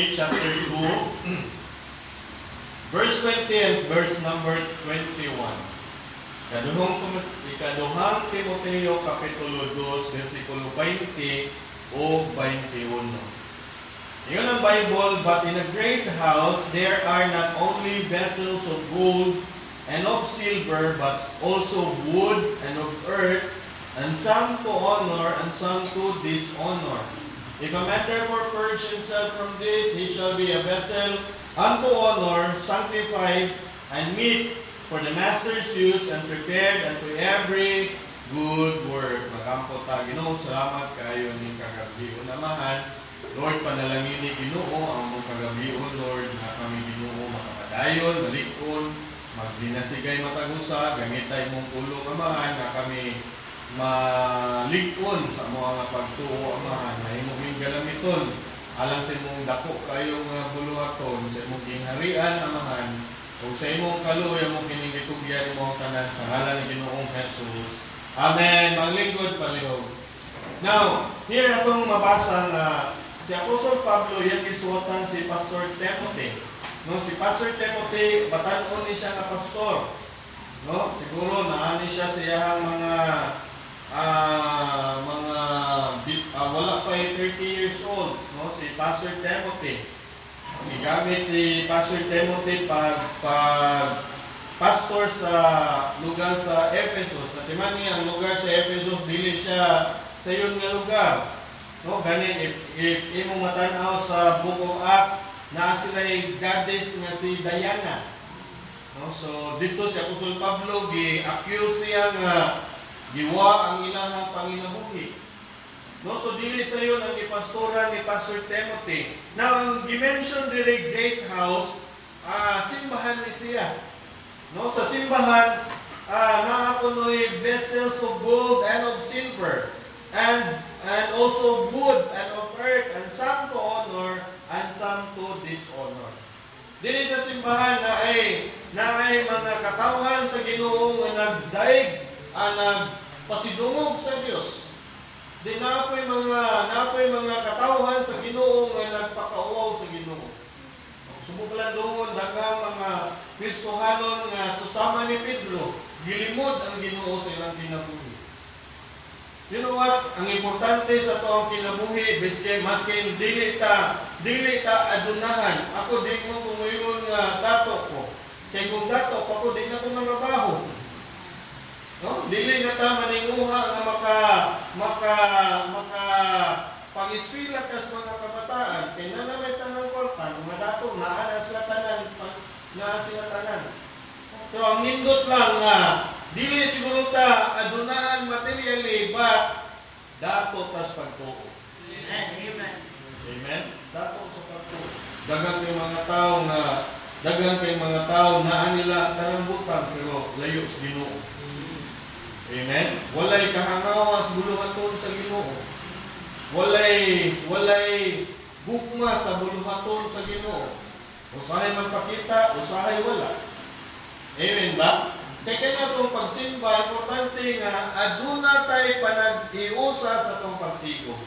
Timothy chapter 2, verse 20 and verse number 21. Ikaduhang, ikaduhang Timoteo Kapitulo 2, versikulo 20 o 21. Yun ang Bible, but in a great house there are not only vessels of gold and of silver, but also wood and of earth, and some to honor and some to dishonor. If a man therefore purge himself from this, he shall be a vessel unto honor, sanctified, and meet for the master's use, and prepared unto every good work. Magampo ta, Ginoo, salamat kayo ni kagabi. Unamahan, Lord, panalangin ni Ginoo ang mong kagabi, O Lord, na kami Ginoo makapadayon, malikon, magdinasigay matagusa, gamitay mong pulo kamahan na kami malikon sa mga pagtuo amahan na imong galamiton alang sa imong dako kayong uh, buluhaton sa imong gingharian amahan o sa imong kaluoy among kinigitugyan mo tanan sa ngalan ni Ginoong Jesus. Amen. Maglingkod palihog. Now, here atong mabasa nga si Apostol Pablo yan gisuotan si Pastor Timothy. No, si Pastor Timothy batan-on ni siya nga pastor. No, siguro naani siya sa iyang mga ah mga uh, wala pa 30 years old, no? Si Pastor Timothy. Gigamit si Pastor Timothy pag pag pastor sa lugar sa Ephesus. Natiman niya ang lugar sa Ephesus dili siya sa iyon nga lugar. No, gani if, if imo matanaw sa Book of Acts na sila goddess nga si Diana. No, so dito si Apostol Pablo gi-accuse siya nga Giwa ang ilang panginabuhi. No, so dili sa yon ang ipastora ni Pastor Timothy. Now, ang dimension dili great house, uh, simbahan ni siya. No, sa simbahan, uh, nakakunoy vessels of gold and of silver, and and also wood and of earth, and some to honor, and some to dishonor. Dili sa simbahan na ay na ay mga katawan sa Ginoo nga nagdaig ang nagpasidungog sa Dios. Di napoy mga napoy mga katawhan sa Ginoo nga nagpakauaw sa Ginoo. Sumuklan doon daghang mga Kristohanon nga susama ni Pedro, gilimod ang Ginoo sa ilang kinabuhi. You know what? Ang importante sa to ang kinabuhi, biske maski dili ta dili ta adunahan. Ako di mo kumuyon nga dato ko. Kay kung dato ako di na ko mangabaho. No? Dili na ta maninguha nga maka maka maka pangiswila kas mga kabataan kay na naman tanang kwarta mga dato naa na sila tanan na sila tanan. So ang nindot lang nga dili siguro ta adunahan materially but dato tas pagtuo. Amen. Amen. Dato sa pagtuo. Dagang kay mga tao nga dagang kay mga tao na nila tanang butang pero layo sa Ginoo. Amen. Walay kahangawas buluhaton sa Ginoo. Walay walay gugma sa buluhaton sa Ginoo. Usahay magpakita, usahay wala. Amen ba? Kaya kaya itong pagsimba, importante nga aduna tay panag-iusa sa itong pagtigo.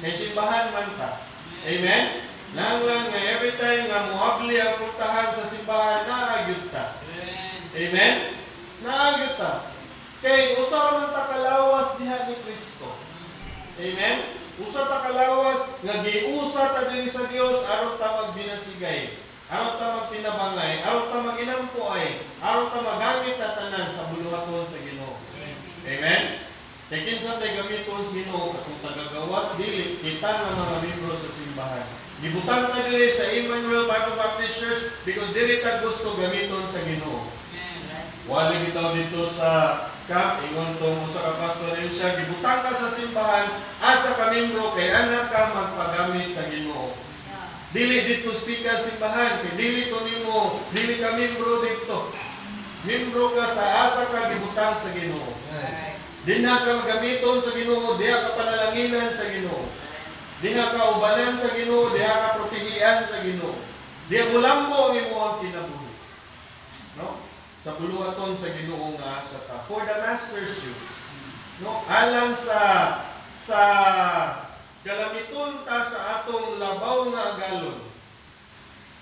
Kay simbahan man ta. Amen? Nanglan nga every time nga muhabli ang puntahan sa simbahan, naagyot ta. Amen? Naagyot ta. Kay usa man ta kalawas diha ni Kristo. Amen. Usa ta kalawas nga giusa ta dinhi sa Dios aron ta magbinasigay. Aron ta magpinabangay, aron ta maginampuay, aron ta magamit ta tanan sa buluhaton sa Ginoo. Amen. Kay kinsa tay gamiton sa Ginoo kung tagagawas dili kita nga mga membro sa simbahan. Gibutang ta diri sa Emmanuel Bible Baptist Church because dili ta gusto gamiton sa Ginoo. Wala bitaw dito sa camp, ingon tong usa ka pastor rin siya, gibutang ka sa simbahan, asa ka membro, kay anak ka magpagamit sa ginoo. Dili dito speaker simbahan, kay dili to nimo, dili ka membro dito. Membro ka sa asa ka gibutang sa ginoo. Diha ka gamiton sa Ginoo, diha ka panalanginan sa Ginoo. Diha ka ubanan sa Ginoo, diha ka protegian sa Ginoo. Diha mulambo ang imong kinabuhi. No? Sa buluhaton sa Ginoo nga sa ta. For the master's use. No? Alang sa sa galamiton ta sa atong labaw nga galon.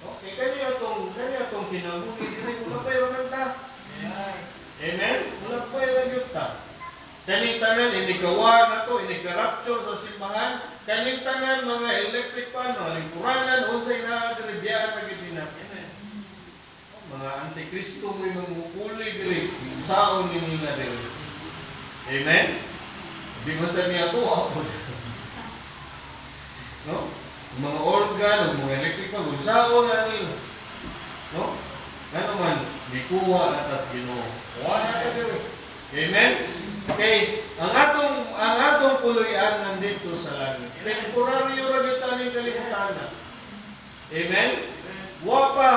Okay, kanya atong kanya atong kinabuhi dili mo pa yung ta. Amen. Wala pa yung ta. Kaning tanan inikawa na to, inikarapture sa simbahan, kaning tanan mga electric pan, mga lingkuranan, unsay na diribiyaan na gid natin. Mga antikristo mo yung mukuli diri, saon ni nila diri. Amen. Di man sa niya to, ako. no? Mga organ, mga electric pan, saon na nila. No? Nga naman, di kuha na tas Ginoo. Kuha na ka diri. Amen. Okay, ang atong ang atong puloy-an nandito sa langit. Temporaryo ra gyud taning kalibutan. Amen. Wa pa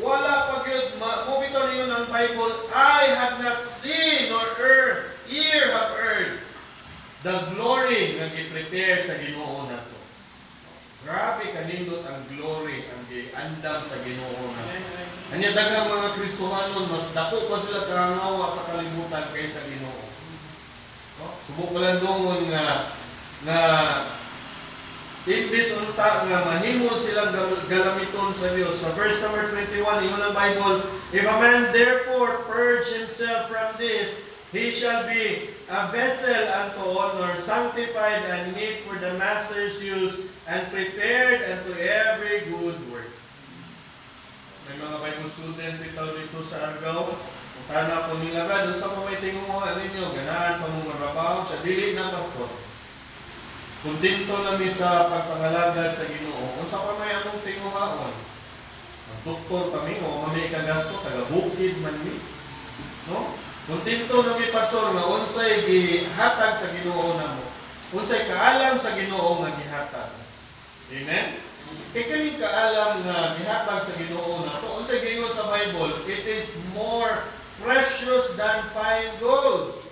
wala pa gyud mo bitaw ninyo ng Bible, I have not seen nor heard, ear have heard the glory nga gi-prepare sa Ginoo nato. Grabe kanindot ang glory ang giandam sa Ginoo nato. Anya daghang mga Kristohanon mas dako pa sila karangawa sa kalibutan kaysa Ginoo. Subok ko lang doon nga nga imbis unta nga mahimo silang galamiton sa Dios. Sa verse number 21, ingon ang Bible, If a man therefore purge himself from this, he shall be a vessel unto honor, sanctified and meet for the master's use, and prepared unto every good work. May mga Bible student bitaw dito sa Argao, Tana po nila ba, doon sa pamaiting mo ano ninyo, ganahan pa mong marabaho sa dili ng pastor. Kuntinto nami sa pagpangalagad sa ginoo. Kung sa pamay among tinguhaon, ang doktor kami, o mamay kagasto, taga-bukid man mi. No? Kuntinto nami pastor nga unsay gihatag sa ginoo namo. Unsay kaalam sa ginoo nga gihatag. Amen? Kay kani kaalam nga gihatag sa Ginoo nato, unsay gingon sa Bible, it is more precious than fine gold.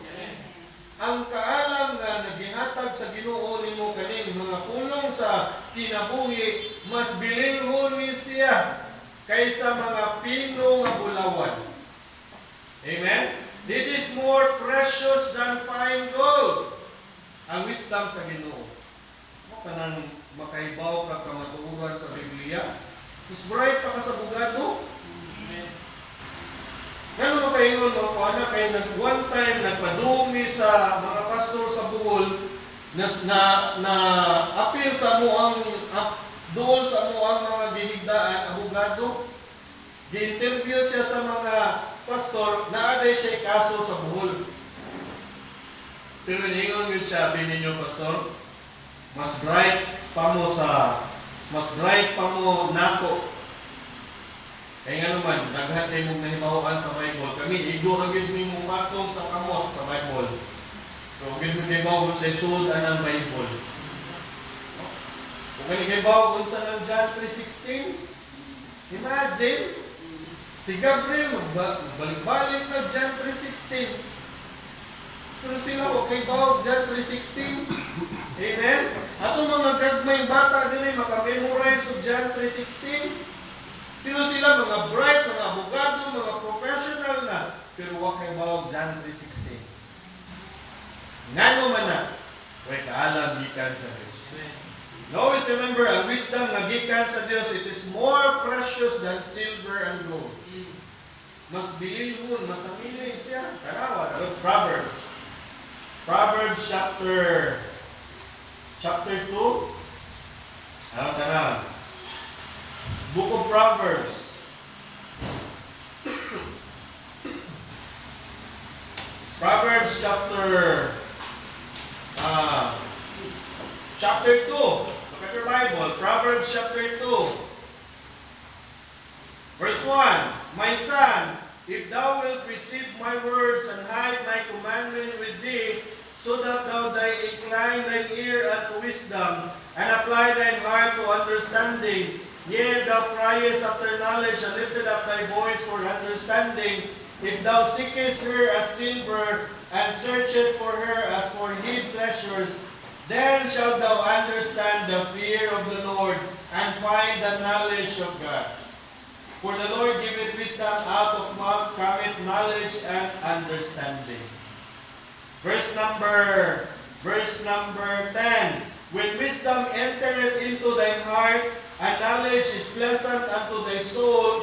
Ang kaalam nga nagihatag sa Ginoo nimo kaning mga pulong sa kinabuhi mas bililhon ni siya kaysa mga pino nga bulawan. Amen. It is more precious than fine gold. Ang wisdom sa Ginoo. Mo kanang makaibaw ka kamatuoran sa Biblia. Is bright pa ka sa bugado. Ganun mo kayo no, kung ano kayo nag one time nagpadumi sa mga pastor sa Bohol na na, na appeal sa mo ang ap, doon sa mo ang mga binigdaan abogado. Gi-interview siya sa mga pastor na aday siya kaso sa Bohol. Pero ningon yun siya, ninyo pastor, mas bright pa mo sa mas bright pa mo nako kaya nga naman, daghan kayo mong nahimahuan sa Bible. Kami, igo na gid mo patong sa kamot sa Bible. So, gid mo kayo sa isud ang Bible. Kung kayo kayo kung sa ng John 3.16, imagine, si Gabriel, balik-balik na John 3.16. Pero sila, okay ba John 3.16? Amen? Ato mga gagmay bata din makamemorize of John 3.16. Pero sila mga bright, mga abogado, mga professional na. Pero wag kay bawag John 3.16. Ngano man na, way kaalam gikan sa Diyos. Always remember, ang wisdom na gikan sa Diyos, it is more precious than silver and gold. Mas bililhon, mas aminin siya. Tanawa, Proverbs. Proverbs chapter chapter 2. Ano tanawa? Book of Proverbs. Proverbs chapter uh, chapter 2. Look at your Bible. Proverbs chapter 2. Verse 1. My son, if thou wilt receive my words and hide my commandment with thee, so that thou thy incline thine ear unto wisdom, and apply thine heart to understanding, Yea, thou criest after knowledge, and lifted up thy voice for understanding. If thou seekest her as silver, and searchest for her as for hid treasures, then shalt thou understand the fear of the Lord, and find the knowledge of God. For the Lord giveth wisdom out of mouth cometh knowledge and understanding. Verse number verse number 10. When wisdom entereth into thine heart, and knowledge is pleasant unto thy soul,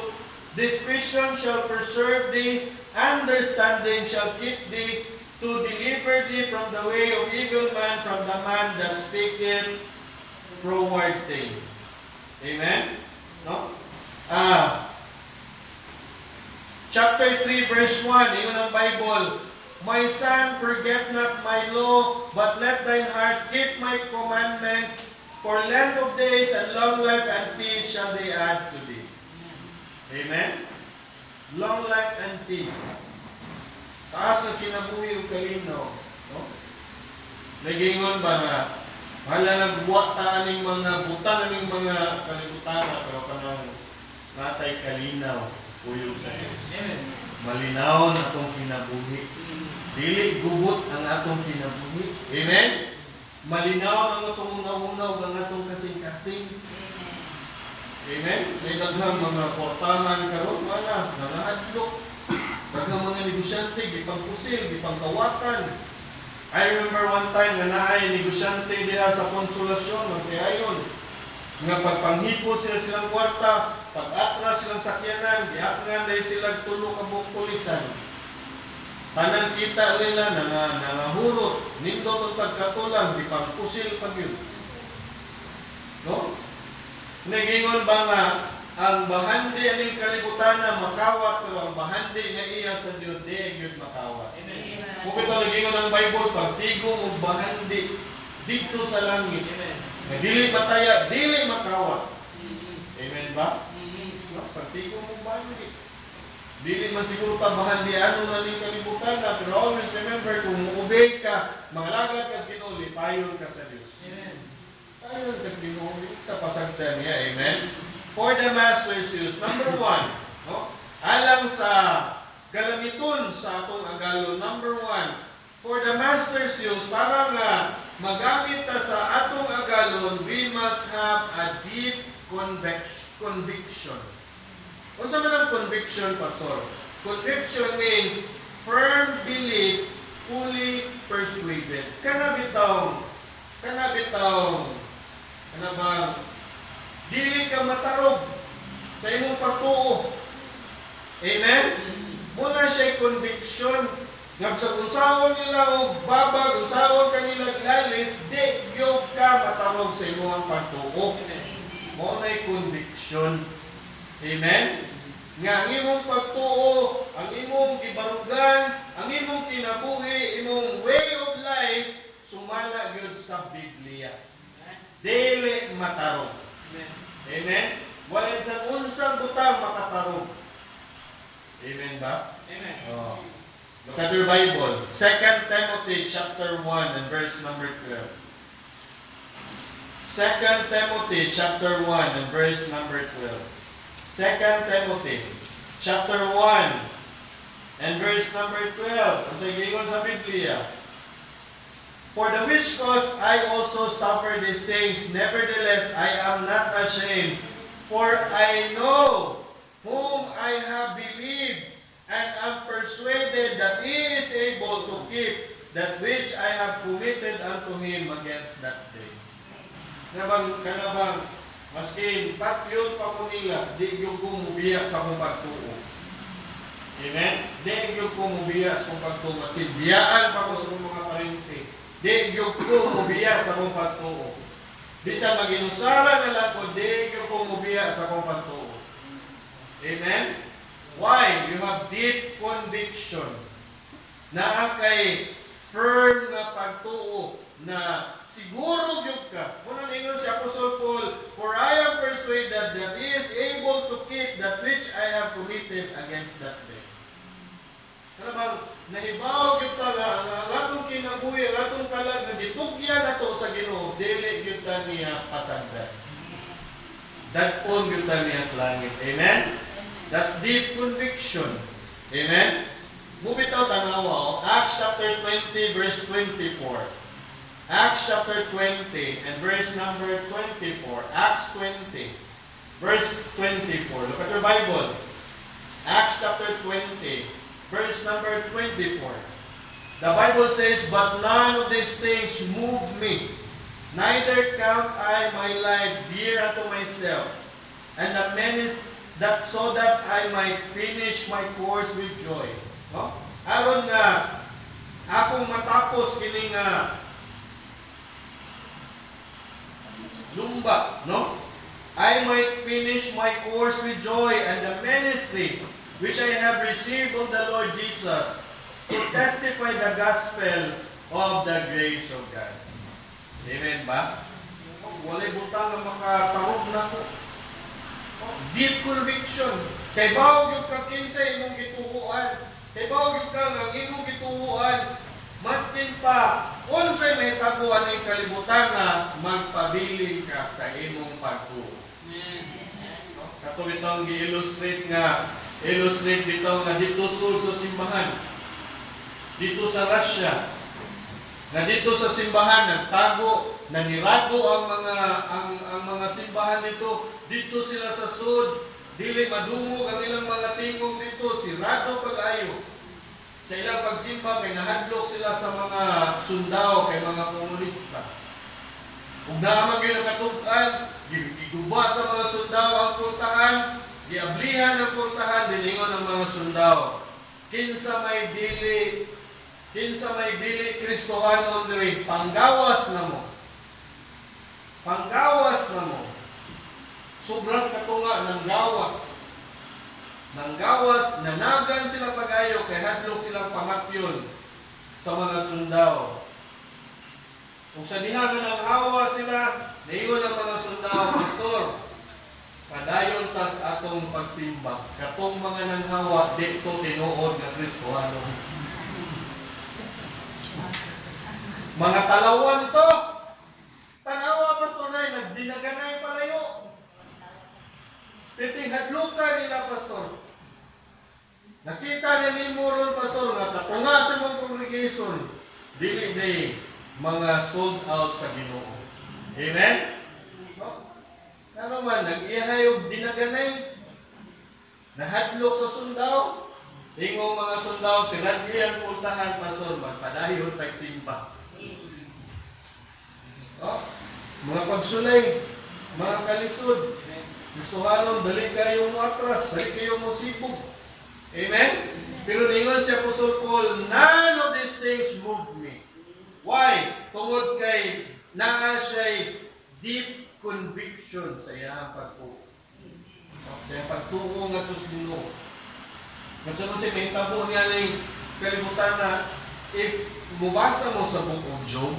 discretion shall preserve thee, understanding shall keep thee, to deliver thee from the way of evil man, from the man that speaketh froward things. Amen? No? Ah, chapter 3, verse 1, yun ang Bible. My son, forget not my law, but let thine heart keep my commandments, for length of days and long life and peace shall they add to thee. Amen? Long life and peace. Taas ng kinabuhi o kalino. No? Nagingon ba na Hala nagbuwa ta aning mga butan aning mga kalibutan pero kanang natay kalinaw uyog sa Dios. Malinaw na atong kinabuhi. Dili gubot ang atong kinabuhi. Amen. Malinaw ang atong unaw-unaw ang atong kasing-kasing. Amen. May daghang mga portahan karon wala nangaadlok. Daghang mga negosyante gipangpusil, gipangkawatan. I remember one time nga naay negosyante diha sa konsolasyon magkayon. Nga pagpanghipo sila silang kwarta, pag-atras silang sakyanan, giakngan dahil sila tulo ka buong Tanang kita nila na nga nangahurot, nindo ang pagkatulang, di pangpusil pag yun. No? Nagingon ba nga, ang bahandi aning kalibutan na makawat pero ang bahandi nga iya sa Dios di gyud makawat. Amen. Kung ito nagingon ang Bible pagtigong ug bahandi dito sa langit. Amen. Nga dili mataya, dili makawat. Amen ba? No, pagtigong ug bahandi. Dili man siguro ta bahandi ano na ning kalibutan na pero always remember kung obey ka, mangalagad ka sa Ginoo, lipayon ka sa Dios. Amen. Payon ka sa Ginoo, tapasagdan niya. Amen for the master's use. Number one, no? alang sa galamiton sa atong agalon. Number one, for the master's use, para nga magamit ta sa atong agalon, we must have a deep conviction. Kung sa man ang conviction, Pastor? Conviction means firm belief, fully persuaded. Kanabitaw, kanabitaw, ano bang Dili ka matarog sa imong pagtuo. Amen? Muna siya conviction nga sa unsawon nila o babag, unsawon kanila lalis, di gyud ka matarog sa imong pagtuo. Mo na conviction. Amen? Nga ang imong pagtuo, ang imong gibarugan, ang imong kinabuhi, imong way of life, sumala gyud sa Biblia. Dili matarog. Amen. Amen. Walay sa unsang butang makatarong. Amen ba? Amen. Oh. Look at your Bible. 2 Timothy chapter 1 and verse number 12. 2 Timothy chapter 1 and verse number 12. 2 Timothy chapter 1 and verse number 12. Ang sa sa Biblia. For the which cause I also suffer these things, nevertheless I am not ashamed, for I know whom I have believed, and am persuaded that he is able to keep that which I have committed unto him against that day. Kanabang, kanabang, maski tatlyon pa ko nila, di yung kumubiyak sa mong pagtuo. Amen? Di yung kumubiyak sa mong pagtuo. Maski biyaan pa ko sa mga parinti. Di gyud ko mubiya sa akong pagtuo. Bisa maginusala na lang ko, di gyud ko mubiya sa akong pagtuo. Amen? Why? You have deep conviction na kay firm na pagtuo na siguro gyud ka. Muna ningon si Apostle Paul, For I am persuaded that he is able to keep that which I have committed against that day. Bang nahibaw gyud ta nga ang atong kinabuhi, ang atong kalag nga gitugyan nato sa Ginoo, dili gyud ta niya pasagdan. Dagpon gyud ta niya sa langit. Amen. That's deep conviction. Amen? Move it out, oh. Acts chapter 20, verse 24. Acts chapter 20 and verse number 24. Acts 20, verse 24. Look at your Bible. Acts chapter 20, verse number 24. The Bible says, But none of these things move me, neither count I my life dear unto myself, and the menace that so that I might finish my course with joy. No? Aron nga akong matapos kini nga lumba, no? I might finish my course with joy and the ministry which I have received of the Lord Jesus to testify the gospel of the grace of God. Amen ba? Walay butang nga makatarog na ko. Deep conviction. Kay bawag yung ka kinsa imong gitubuan. Kay bawag yung ka nga imong gitubuan. Maskin pa, kung sa'y may taguan ng kalibutan na magpabiling ka sa imong pagtuo. Kato itong gi-illustrate nga, illustrate dito nga dito sud sa simbahan. Dito sa Russia, na dito sa simbahan nagtago, nanirado ang mga ang, ang mga simbahan dito. Dito sila sa sud, dili madungog ang ilang mga tingog dito, sirado pag-ayo. Sa ilang pagsimba, may nahadlok sila sa mga sundao kay mga komunista. Kung naman nakatukan, giguba sa mga sundao ang puntahan, giablihan ang puntahan, dilingon ang mga sundao. Kinsa may dili, kinsa may dili Kristohano diri, panggawas na mo. Panggawas na mo. Sobras katunga ng gawas. Ng gawas, nanagan sila pagayo, kay hadlok silang pamatyon sa mga sundao. Kung sa diha ng awa sila, naingon ang mga sundao, Pastor, padayon tas atong pagsimba. Katong mga nanghawa, di ko tinuod na Kristohano. Mga talawan to, tanawa Pastor Nay, nagdinaganay palayo. Piting hadlukan nila, Pastor. Nakita na ni Moron, Pastor, nga tatunga sa mga congregation, dili day mga sold out sa Ginoo. Amen? No? Ano man, nag-ihayog dinaganay, nahadlok sa sundao, ingong mga sundao, sinadlihan puntahan, Pastor, magpadayon tagsimba. No? Mga pagsulay, mga kalisod, Gustuhanon, dali kayo mo atras, dali kayo mo sibog. Amen? Pero ningon si Apostle Paul, none of these things move me. Why? Tungod kay naa siya deep conviction sa iyang pagtuo. Sa iyang pagtuo nga Ginoo. Magsunod si may tabo niya ng kalibutan na if mubasa mo sa book of Job,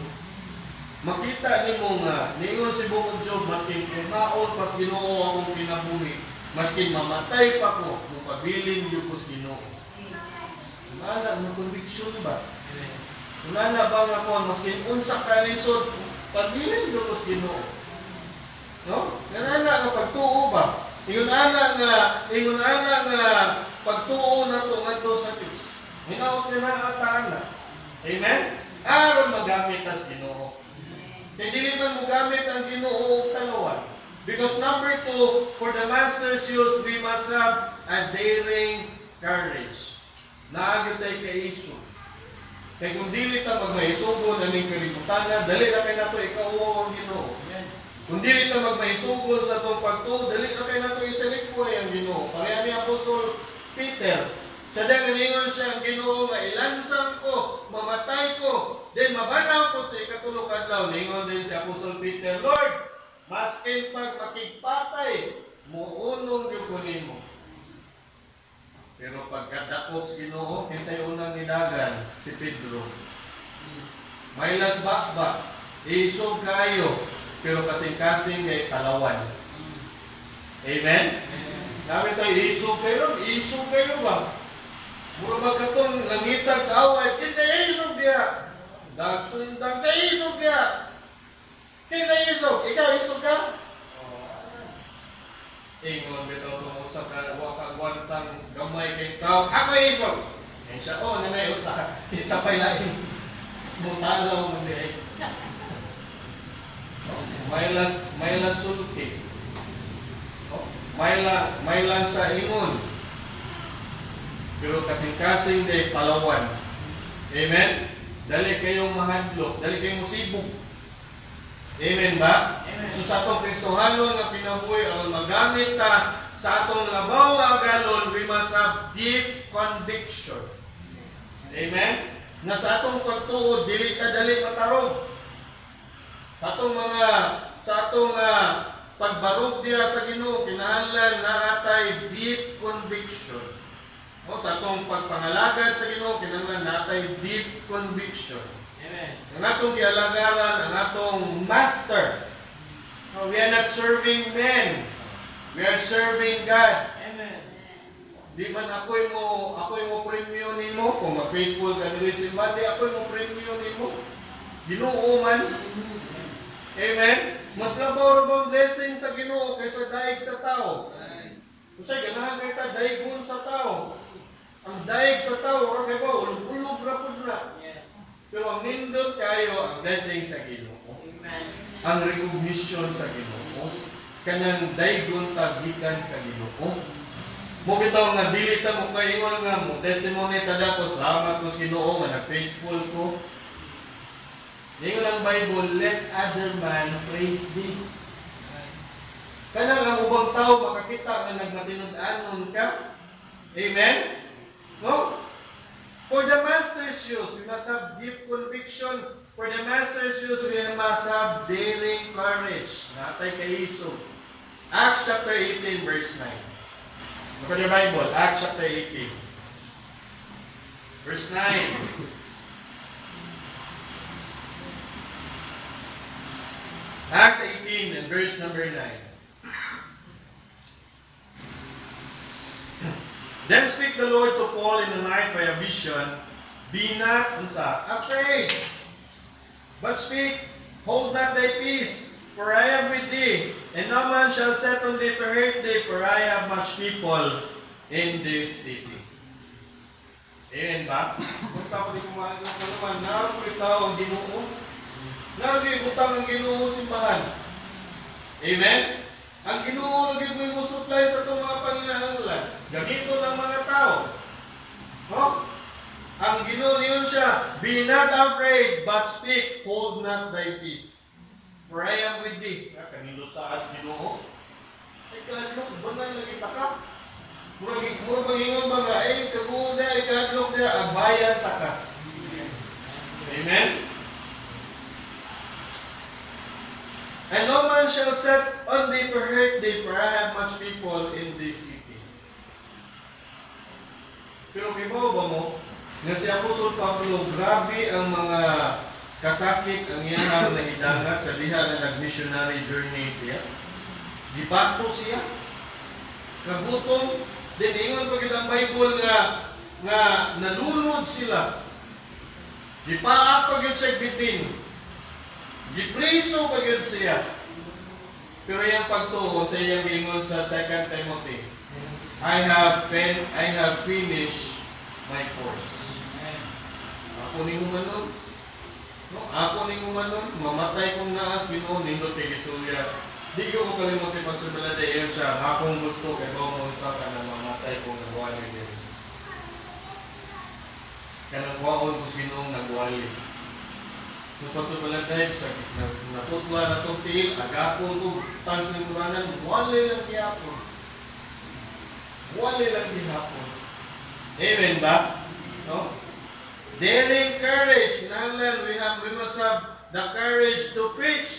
makita ni mo nga, ningon si book of Job, maskin kumaon, mas ginoo akong pinabuhi, maskin mamatay pa ko, mupabilin yung kus ginoo. Wala, mo conviction ba? Wala na ba nga ko, maskin unsa kalisod, pabilin yung kus ginoo. No? Ganana nga pagtuo ba? Ingon ana nga, ingon ana nga pagtuo na to ngadto sa Dios. Hinaot na naataan na. Amen? Aron magamit as Ginoo. Kaya dili man mo gamit ang Ginoo og talawan. Because number two, for the master's use, we must have a daring courage. Naagit tayo kay Isu. Kaya kung dili ta magmaisugon aning kalibutan na, dali na kay nato ikaw ang Ginoo. Kung dili ta magmaisugon sa tong pagtuo, dali na kay nato isalikboy ang Ginoo. Pareha ni Apostol Peter, sa dagalingon siya ang Ginoo nga ilansang ko, mamatay ko, then mabanaw ko sa ikatulog adlaw. Ningon din si Apostol Peter, Lord, maskin pag makigpatay, muunong yung mo. Pero pagkadakop Ginoo, kinsay unang nidagan si Pedro. May lasbakbak, isog kayo, pero kasing-kasing kay talawan. Amen? Namin tayo, isog kayo, isog kayo ba? Mura ba katong langitag away, kita isog diya. Dagsundang ka isog diya. Kita isog, ikaw isog ka? Ingon bitaw tong usa ka wa ka gwantang gamay kay tao. Ako isog. Yan siya, oh, nanay usa. Isa pa lain. Mutalaw mo di. May las, may las sulti. Oh, may la, may lang sa ingon. Pero kasing-kasing di palawan. Amen? Dali kayong mahadlok, dali kayong musibog. Amen ba? Amen. So sa atong Kristohanon nga pinabuhi ang magamit ta sa atong labaw nga galon, we must have deep conviction. Amen? Na sa atong pagtuod, dili ka dali matarog. Sa atong mga sa atong uh, pagbarog diya sa Ginoo, kinahanglan na atay deep conviction. O sa atong pagpangalagad sa Ginoo, kinahanglan na atay deep conviction. Amen. Ang atong gialagaran, ang atong master. No, we are not serving men. We are serving God. Amen. Di man ako'y mo, ako'y mo premium nimo kung ma-faithful ka diri sa di ako'y mo premium nimo. Ginoo man. Amen. Mas labaw ra bang blessing sa Ginoo kaysa daig sa tao. Usay ganahan kay ta daigon sa tao. Ang daig sa tao ra kay ba ulog-ulog ra pud na. Pero ang nindot kayo ang blessing sa Ginoo. Amen. Ang recognition sa Ginoo. Kanang daigon ta gikan sa Ginoo. Mo bitaw nga dili ta mo kaingon nga mo testimony ta dato salamat ko sa Ginoo nga nag-faithful ko. Ningon ang Bible, let other man praise thee. Kanang ang ubang tao makakita nga nagmatinud-anon ka. Amen? No? For the master's use, we must have deep conviction. For the master's use, we must have daring courage. Natay kay Iso. Acts chapter 18, verse 9. Look at your Bible, Acts chapter 18. Verse 9. Acts 18 and verse number 9. Then speak the Lord to Paul in the night by a vision, Be not unsa, afraid, but speak, hold not thy peace, for I am with thee, and no man shall set on thee to hurt thee, for I have much people in this city. Amen ba? Kung tapos di kumain ng naman, naroon ko itaw ang ginoo. Naroon ko ibutang ang ginoo simbahan. Amen? Ang ginoo lagi mo yung supply sa itong mga panginahanlan. Gamito ng mga tao. No? Ang ginoo niyon siya, Be not afraid, but speak, hold not thy peace. For I am with thee. Ah, Kanilot sa as ginoo. Ay, kadlok, banal lagi taka. Murag murag mangingon ba nga, ay, kaguon na, ay, kadlok na, abayan taka. Amen? And no man shall set on thee to hurt thee, for I have much people in this city. Pero kibaw ba mo, nga si Apostol Pablo, grabe ang mga kasakit ang iyang nahidangat sa diha na nag-missionary journey siya. Gibato siya. Kagutom. Then ingon pa ang Bible nga nga nalunod sila. Gipaat pa gyud siya bitin. Gipriso pa gyud siya. Pero yung pagtuon sa iyang ingon sa 2 Timothy, I have fin I have finished my course. Ako ni manon. No, ako ni manon, mamatay kong naas Ginoo nindot kay Gisuya. Di ko ko kalimutan pag sumala dayon siya, akong gusto kay ba mo sa ka na mamatay kong nagwali din. Kanang waon ko sinong nagwali. Nung pasumala dayon sa natutla na itong tiil, agapon ko tansin kuranan, wali lang kiyapon. Wali lang gihapon. Amen ba? No? Daring courage. Kinahanglan, we have, we must have the courage to preach.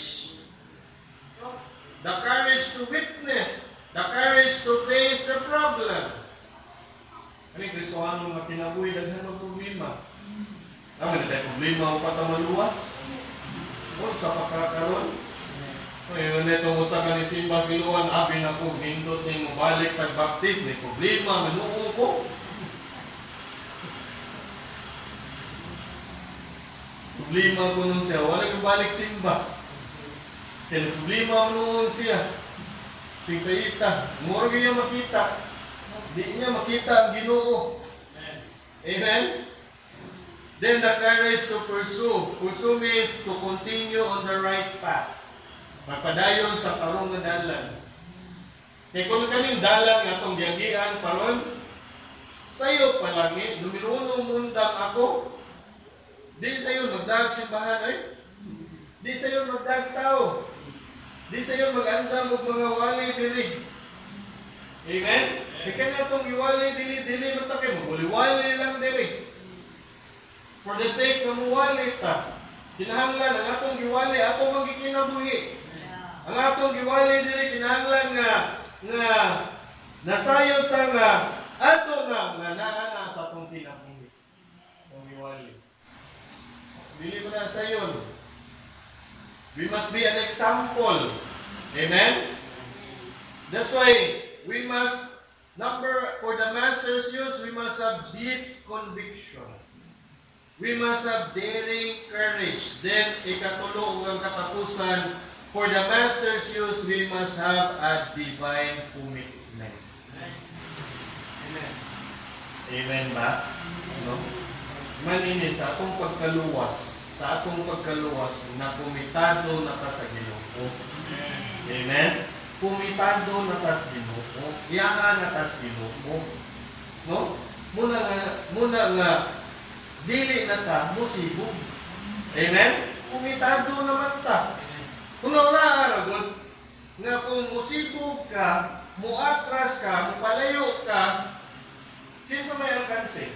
No? The courage to witness. The courage to face the problem. Yung krisohan mo nga kinabuhi, daghan ng problema. Naman na tayo problema o patamaluwas. O, sa pagkakaroon. Ngayon na itong usa ka ni Simba Siluan, abi na ko, nindot ni mo balik tagbaptis, may problema, manuong ko. Problema ko nun siya, wala ko balik simba. Kaya problema ko noon siya. Tingkayita. Mura niya makita. Di niya makita ang ginoo. Amen? Then the courage to pursue. Pursue means to continue on the right path. Magpadayon sa karong nga dalan. Kaya kung kaming dalan nga itong giyagian paron, sayo pa lang numero uno mundang ako, di sayo magdag simbahan ay, di sayo magdag tao, di sayo magandam og mga wali diri. Amen? Kaya nga itong iwali dili, dili mo takay mo, wali lang diri. For the sake ng muwali ta, kinahanglan ang atong giwali, atong magkikinabuhi. Ang atong giwali diri kinahanglan nga nga nasayon ta nga ato na nga naa na sa atong kinabuhi. Ang giwali. Dili mo na sayon. We must be an example. Amen? That's why we must number for the master's use we must have deep conviction. We must have daring courage. Then, ikatulo ang katapusan, for the master's use, we must have a divine commitment. Amen. Amen ba? No? Manini sa atong pagkaluwas, sa atong pagkaluwas, na kumitado na ta sa Ginoo. Amen? Kumitado na ta sa Ginoo. Iyaan na ta sa Ginoo. No? Muna nga, muna nga, dili na ta musibog. Amen? Kumitado naman ta. Kung naaragon, nga kung musibog ka, muatras ka, mupalayo ka, kinsa may alkanse.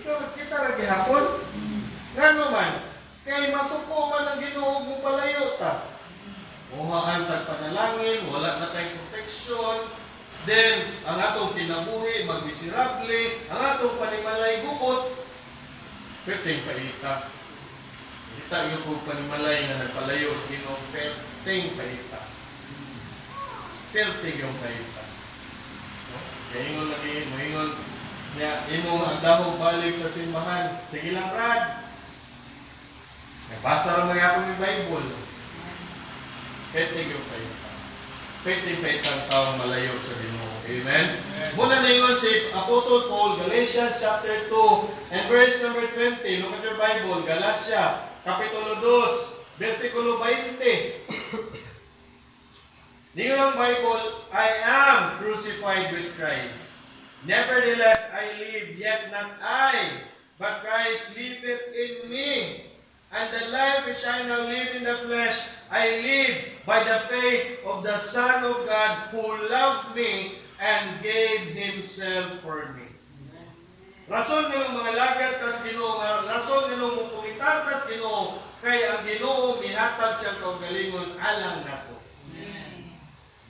Ikaw kita ra gihapon. Nga naman, kay masuko man ang Ginoo mo palayo ta. Uhaan tag panalangin, wala na tayong protection, Then, ang atong kinabuhi, magmiserable, ang atong panimalay gubot, Perteng paita. Kita yung kung panimalay nga nagpalayo sa Ginoo, perteng paita. Perteng yung paita. No? Kaya ingon lagi, moingon niya, imo ang dahong balik sa simbahan. Sige lang, Brad. Nagbasa lang mga akong Bible. Perteng yung paita. Perteng paita ang taong malayo sa Ginoo. Amen? Muna ningon si Apostle Paul, Galatians chapter 2 and verse number 20. Look at your Bible, Galatia, Kapitulo 2, versikulo 20. Ningon ang Bible, I am crucified with Christ. Nevertheless, I live, yet not I, but Christ liveth in me. And the life which I now live in the flesh, I live by the faith of the Son of God who loved me and gave Himself for me. Rason nga mga lagad kas Ginoo nga rason nga mo kas Ginoo kay ang Ginoo mihatag siya kaugalingon alang nato.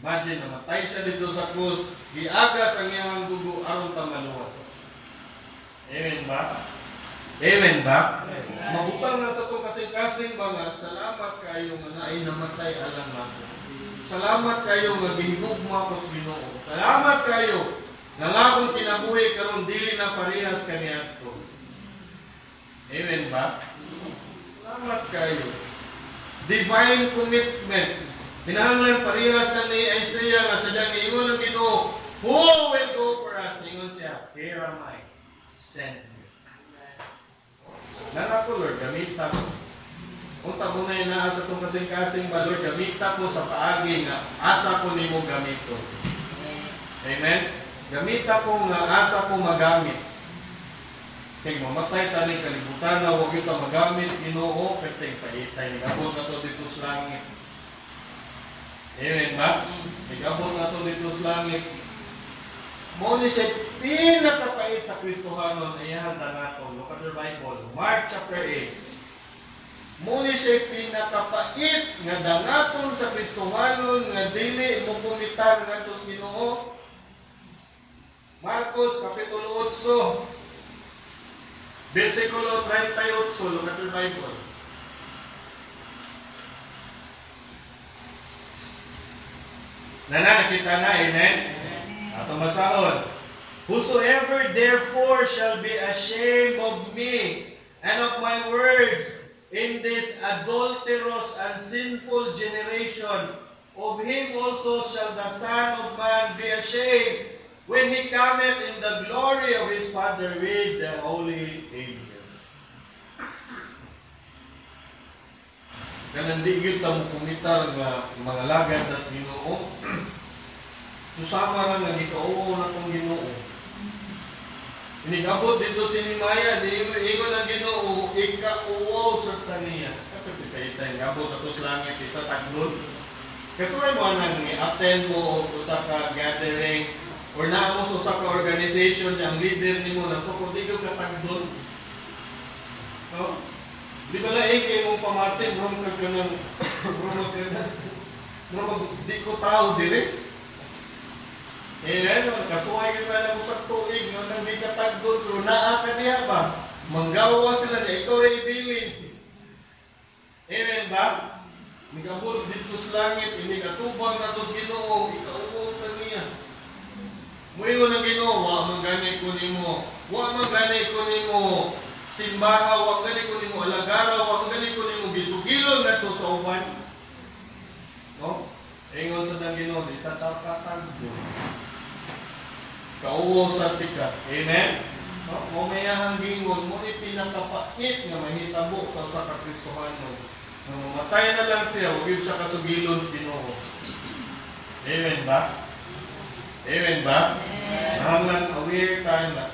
Imagine namatay siya dito sa krus, giagas ang iyang dugo aron ta maluwas. Amen ba? Amen ba? Mabutang na sa itong kasing-kasing nga, salamat kayo nga naay namatay alang nato. Salamat kayo nga gihigugma ko sa Ginoo. Salamat kayo nga nga akong kinabuhi karon dili na parehas kaniadto. Amen ba? Salamat kayo. Divine commitment. Kinahanglan parehas na ni Isaiah nga sa diyang ingon ng Ginoo, Who will go for us? Ingon siya, Here am I. Send me. Nana ko, Lord, gamita ko. Kung tamo na sa itong kasing-kasing ba, Lord, gamita ko sa paagi nga asa ko nimo gamito. Amen? Gamita ko nga asa ko magamit. Kay mamatay tani kalibutan na huwag ito magamit Ginoo, perteng paitay. Nagabot na to dito sa langit. Amen ba? Nagabot na to dito sa langit. Mo ni siya pinakapait sa Kristohanon iyahan ta nato. Look at your Bible. Mark chapter 8. Mo ni siya pinakapait nga dangaton sa Kristohanon nga dili mo pumitar ngadto sa Ginoo. Marcos kapitulo 8 versikulo 38. Look at your Bible. Nana, nakita na, amen? Ato masahod. Whosoever therefore shall be ashamed of me and of my words in this adulterous and sinful generation, of him also shall the Son of Man be ashamed, when he cometh in the glory of his Father with the holy angels. Kanang di gyud ta mo kumitar nga mga lagad na sa Ginoo. Susama ra nga gikauo na tong Ginoo. Inigabot dito si Nimaya, ingon ang Ginoo, ikauo sa taniya. Kato kita itay, gabot ato sa langit, kita taglon. Kasi may mo nang attend mo usa ka gathering or na mo sa ka organization ang leader nimo na so kung di ka taglon. No? Di ba laing kayo mong pamatin, bro, ka ka ng, bro, ka na, bro, di ko tao dire. Eh, ano, kasuhay ka na mo sa tuig, no, nang di ka tagdol, pero naa ka niya ba? Manggawa sila na, ikaw rin ibilin. Amen ba? Nagabot dito sa langit, hindi katubang na to sa ginoo, ikaupo ka niya. Muingon ang ginoo, wa man gani ko nimo, wa man gani ko nimo, simbaha, wa gani ko nimo alagara, wa gani ko nimo gisugilon na to sa uban. No? Ingon sa nang ginoo, sa tapatag Kauwo sa tika. Amen? No? Mamayahang gingon mo ni pinakapait nga mahitabo sa usa ka Kristohano. Nang mamatay na lang siya, huwag yun siya kasugilon sa ginoo. Amen ba? Amen ba? Nahanglan, aware tayo na.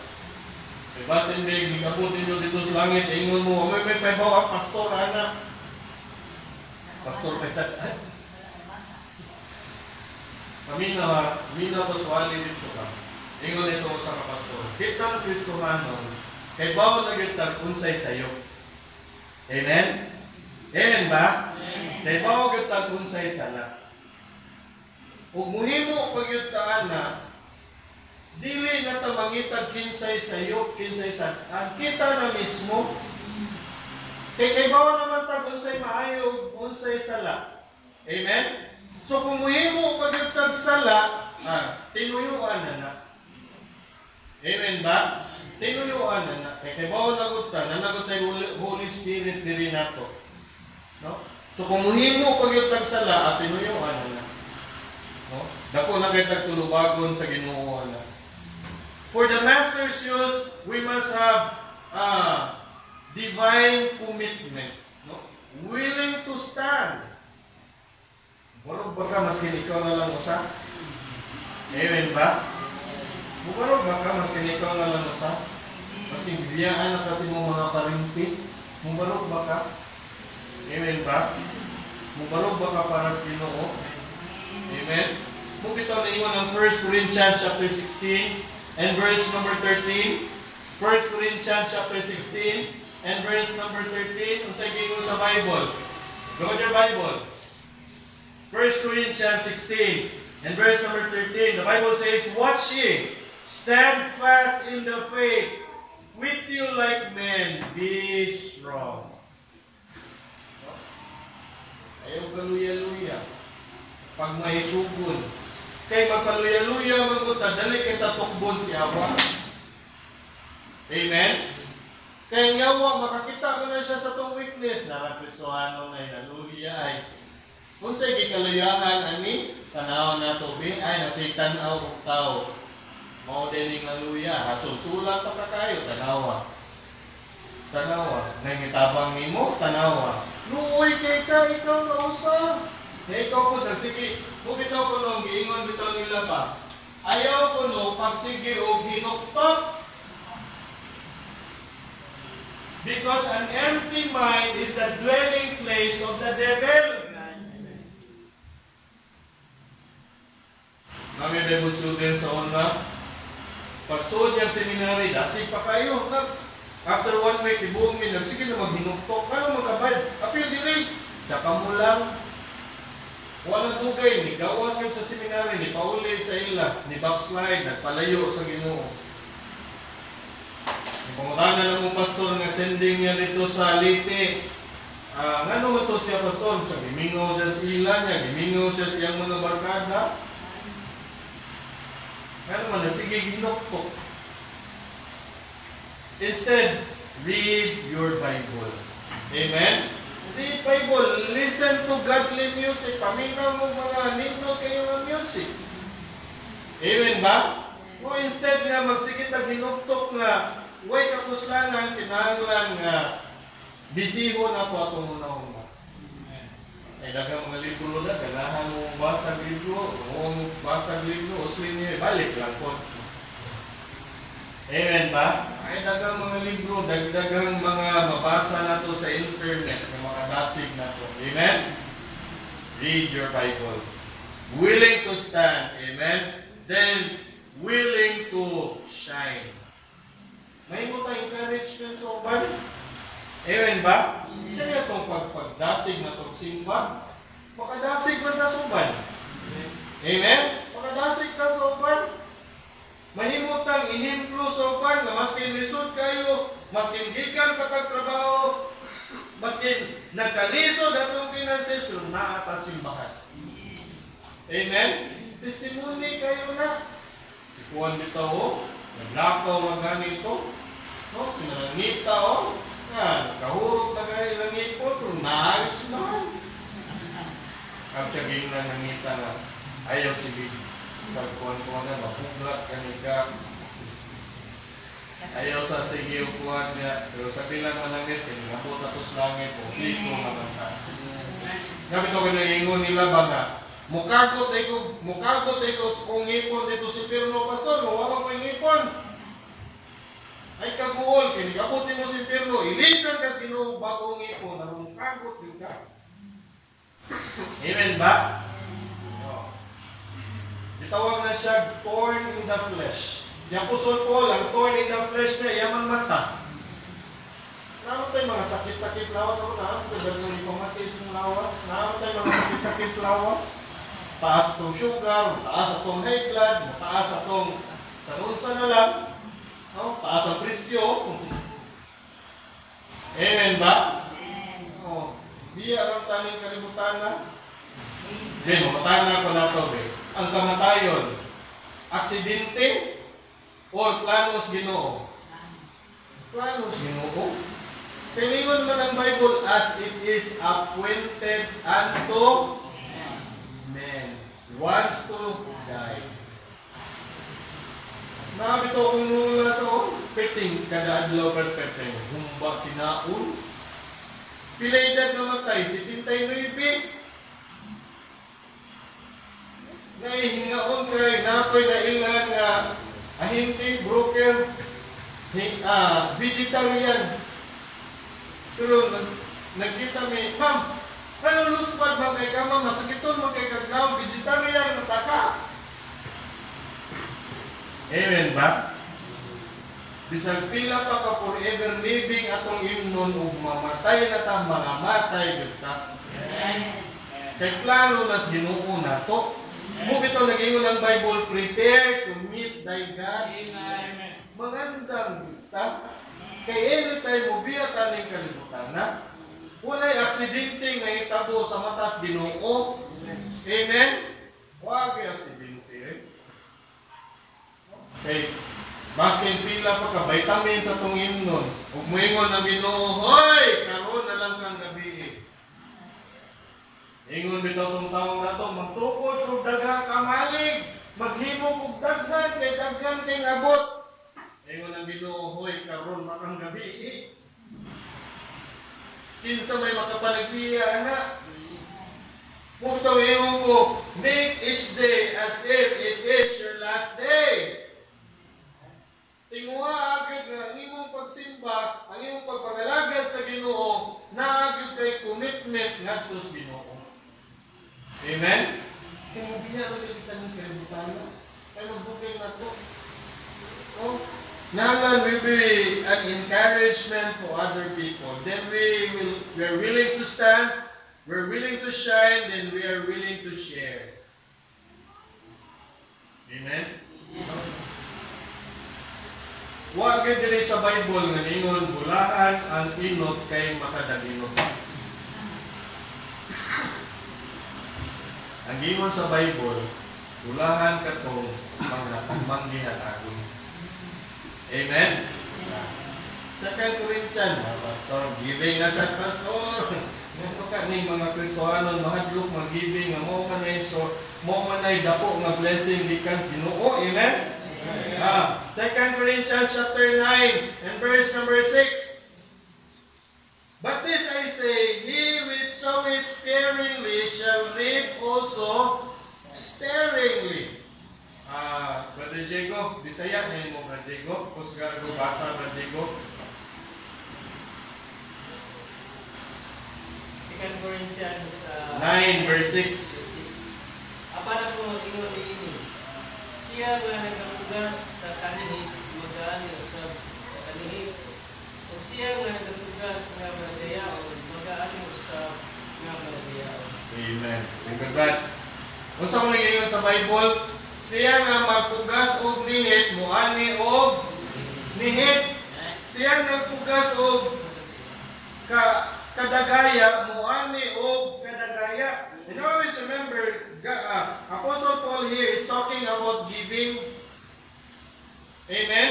Diba, sindig, nikabutin nyo dito sa langit, ingon mo, may may paibaw ang pastor, anak. Pastor, kaysa, ay, kami na, kami na paswali dito ka. Ingon ito sa kapastor. Kitang Kristohano, kay bawo na kitang unsay sayo. Amen? Amen ba? Kay bawo kitang unsay sana. Ug muhimo pagyutaan na dili na ta mangitag kinsay sayo, kinsay sa ang kita na mismo. Kay kay bawo naman tag unsay maayo, unsay sala. Amen? So kung muhimo pagyutag sala, ah, tinuyuan na na. Amen ba? Tinuyuan na na. Kay kay bawo nagot ka, nanagot tay Holy- Spirit diri nato. No? So kung muhimo pagyutag sala, at tinuyuan na na. No? Dako na kay tagtulubagon sa Ginoo na. For the master's use, we must have uh, divine commitment. No? Willing to stand. Barog ba ka maskin ikaw na lang usa? Amen ba? Bukarog ba ka maskin ikaw na lang usa? Maskin biyaan na kasi mo mga parimpi. Mubarog ba ka? Amen ba? Mubarog ba ka para sa Ginoo? Amen? Kung ito na ingon ng 1 Corinthians chapter 16 and verse number 13. 1 Corinthians chapter 16 and verse number 13. Kung sa sa Bible. Look at your Bible. 1 Corinthians 16 and verse number 13. The Bible says, Watch ye, stand fast in the faith, with you like men, be strong. Ayaw kaluya-luya pag may sugon. Kay magpaluya-luya maguta, dali kay tatukbon si Awa. Amen? Kay ngawa, makakita ko na siya sa tong weakness. Narakrisohano na inaluya ay. Kung sa gikaluyahan, ani, tanaw na be, ay, nasi tanaw kong tao. Mao din yung naluya. Hasulsulat pa ka kayo, tanawa. Tanawa. Nangitabang nimo, tanawa. Luoy kay ka, ikaw na usa. Eh, ikaw po na, sige, kung bitaw ko nung giingon bitaw nila ba, ayaw ko no, pagsige o ginuktok. Because an empty mind is the dwelling place of the devil. Kami Bible student sa una, pagsuod niyang seminary, dasig pa kayo. After one week, ibuong mi, sige na maghinuktok. Ano magkabay? Apil diri. Tsaka mo lang, Walang tugay, ni gawas kayo sa seminary, ni pauli sa ila, ni backslide, nagpalayo sa ginoo. Pangutana ng mong pastor nga sending niya dito sa Liti, ah nga ano ito siya pastor? Siya, gimingaw siya sa ila niya, gimingaw siya sa iyang mga barkada. Ano man, na, sige, ginoktok. Instead, read your Bible. Amen? Read Bible. Listen to godly music. Paminaw mo mga nindot kayo ng music. Amen ba? O instead nga magsigit ang hinuktok nga way kapuslanan, kinahanglan nga bisiho na po atong. Ay dagang mga libro na, ganahan mo basag libro, kung basag libro, uslin niyo, balik lang po. Amen ba? Ay dagang mga libro, dagdagang mga mabasa na to sa internet, ng mga dasig na to. Amen? Read your Bible. Willing to stand. Amen? Then, willing to shine. May mo tayong encouragement sa uban? Amen ba? Kaya itong pagpagdasig na itong simba, makadasig man ta sa uban. Amen? Makadasig ta sa uban. Mahimot ang ihimplo sa uban na maskin lisod kayo, maskin gikan pagtrabaho, maskin nagkalisod atong finances, pero naata simbahan. Amen? Testimony kayo na. Ikuan bitaw o, naglakaw lang ganito. No, sinangita o, nga, kahurot na lang ito, pero naayos naman. Ang saging na nangita na, ayaw sige. Pagkuhan ko na, mapuglat ka ni ka. Ayaw sa sige upuan niya, pero sabi lang manangis, kaya nabot atos langit po, dito naman ka. Gabi to kinaingon nila ba nga, mukagot ay ko, mukagot ay ko kung ngipon dito si Pirno Pastor, mawala ko yung ngipon. Ay kaguol, kinikabuti mo si Pirno, ilisan ka sino bagong ngipon, na mukagot din ka. Amen ba? No. Itawag na siya thorn in the flesh. Si Apostol Paul, ang thorn in the flesh niya, yamang mata. Naman tayo mga sakit-sakit lawas ako na, tulad ng ipamatid ng lawas. Naman tayo mga sakit-sakit sa lawas. Taas itong sugar, taas itong high blood, taas itong tanunsa na lang. No? Taas ang presyo. Amen ba? Oh, di ang taning kalibutan na. Then, mamatayan na ako na to, be. Ang kamatayon, aksidente, o planos ginoo. Planos ginoo. Tiningon man ang Bible as it is appointed unto men. Wants to die. Nakabito kong peting, kada adlaw per peting, humba tinaon. Pila edad namatay, 79. Naihingaon kay nakoy na ilan nga ahinti, broker, hi- ah, vegetarian. Pero nag- nagkita mi, ma'am, ano luspad ba kay kama, masakiton mo kay kagnaw, vegetarian, mataka. Amen ba? Bisag pila pa ka forever living atong imnon ug mamatay na ta, mangamatay gud ta. Kay plano nas Ginoo na to. Mo bitaw nag-ingon ang Bible, prepare to meet thy God. Magandang ta. Kay anytime mo biya taning kalibutan na. Walay aksidente nga itabo sa matas Ginoo. Amen. Wa gyud aksidente. eh. Kay Baskin pila pa ka vitamin sa tong imnon. Ug moingon ang Ginoo, hoy, karon na lang kang gabi. eh." Ingon bitaw tong taong nato, magtukod kog daghang kamalig, maghimo kog daghan kay daghan kay abot. Ingon ang Ginoo, hoy, karon na kang gabi. eh." Kinsa may makapanagbiya ana? Punto ingon ko, make each day as if it is your last day. Tingwa agad nga ang imong pagsimba, ang imong pagpangalagad sa Ginoo, naagad kay commitment ngadto sa Ginoo. Amen. Kaya mo biya ro kita ng kalibutan. Kaya magbukay na to. Oh, Naman will be an encouragement to other people. Then we will we are willing to stand, we're willing to shine, and we are willing to share. Amen. Wa gyud diri sa Bible nga ningon bulahan ang inot kay makadaginot. Ang ingon sa Bible, bulahan katong mga manggihatagong. Amen. Second Corinthians, mga pastor, giving na sa pastor. Nga ka ni mga Kristohanon mahadlok magibing nga mo man ay so mo man ay dako nga blessing gikan Ginoo. Amen. Ah, 2 Corinthians chapter 9 and verse number 6. But this I say, he which soweth sparingly shall reap also sparingly. Ah, Brother Diego, Bisaya na mo, Brother Diego. Kusga ko basa, Brother Diego. 2 Corinthians uh, 9 verse 6. Apa na po mag-ingon ini? Siya nga nagapugas sa kanihit, magaan usab sa kanihit. O siya nga nagapugas nga malagayaon, magaan usab nga malagayaon. Amen. Remember that. Kung sa mga ngayon sa Bible, siya nga magpugas og nihit, muani og nihit. Siya nagpugas og ka kadagaya, muani og kadagaya. And always remember, uh, Apostle Paul here is talking about giving. Amen?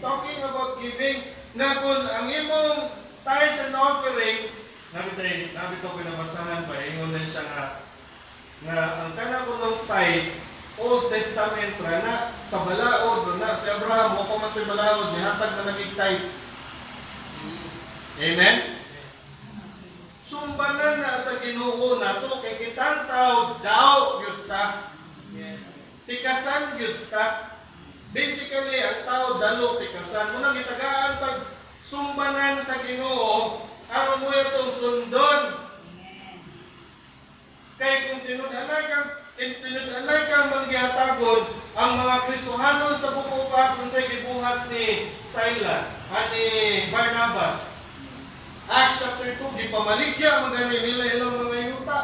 Talking about giving. Na kung ang imong tithes and offering, nabit ay, nabit ko pinabasahan pa, ingon din siya nga, nga ang kana ko ng tithes, Old Testament ra na sa balaod na si Abraham mo ko man balaod nihatag na naging tithes. Amen. Sumbanan na sa Ginoo nato kay kitang tao daw gyud ta. Yes. Tikasan gyud ta. Basically ang tao dalo tikasan. Muna gitagaan pag sumbanan sa Ginoo aron mo itong sundon. Kay kung tinud-anay kang tinud-anay kang manggihatagon ang mga Kristohanon sa buko pa kung sa gibuhat ni Sila ani Barnabas. Acts chapter 2, di pamaligya magani nila ilang mga yuta.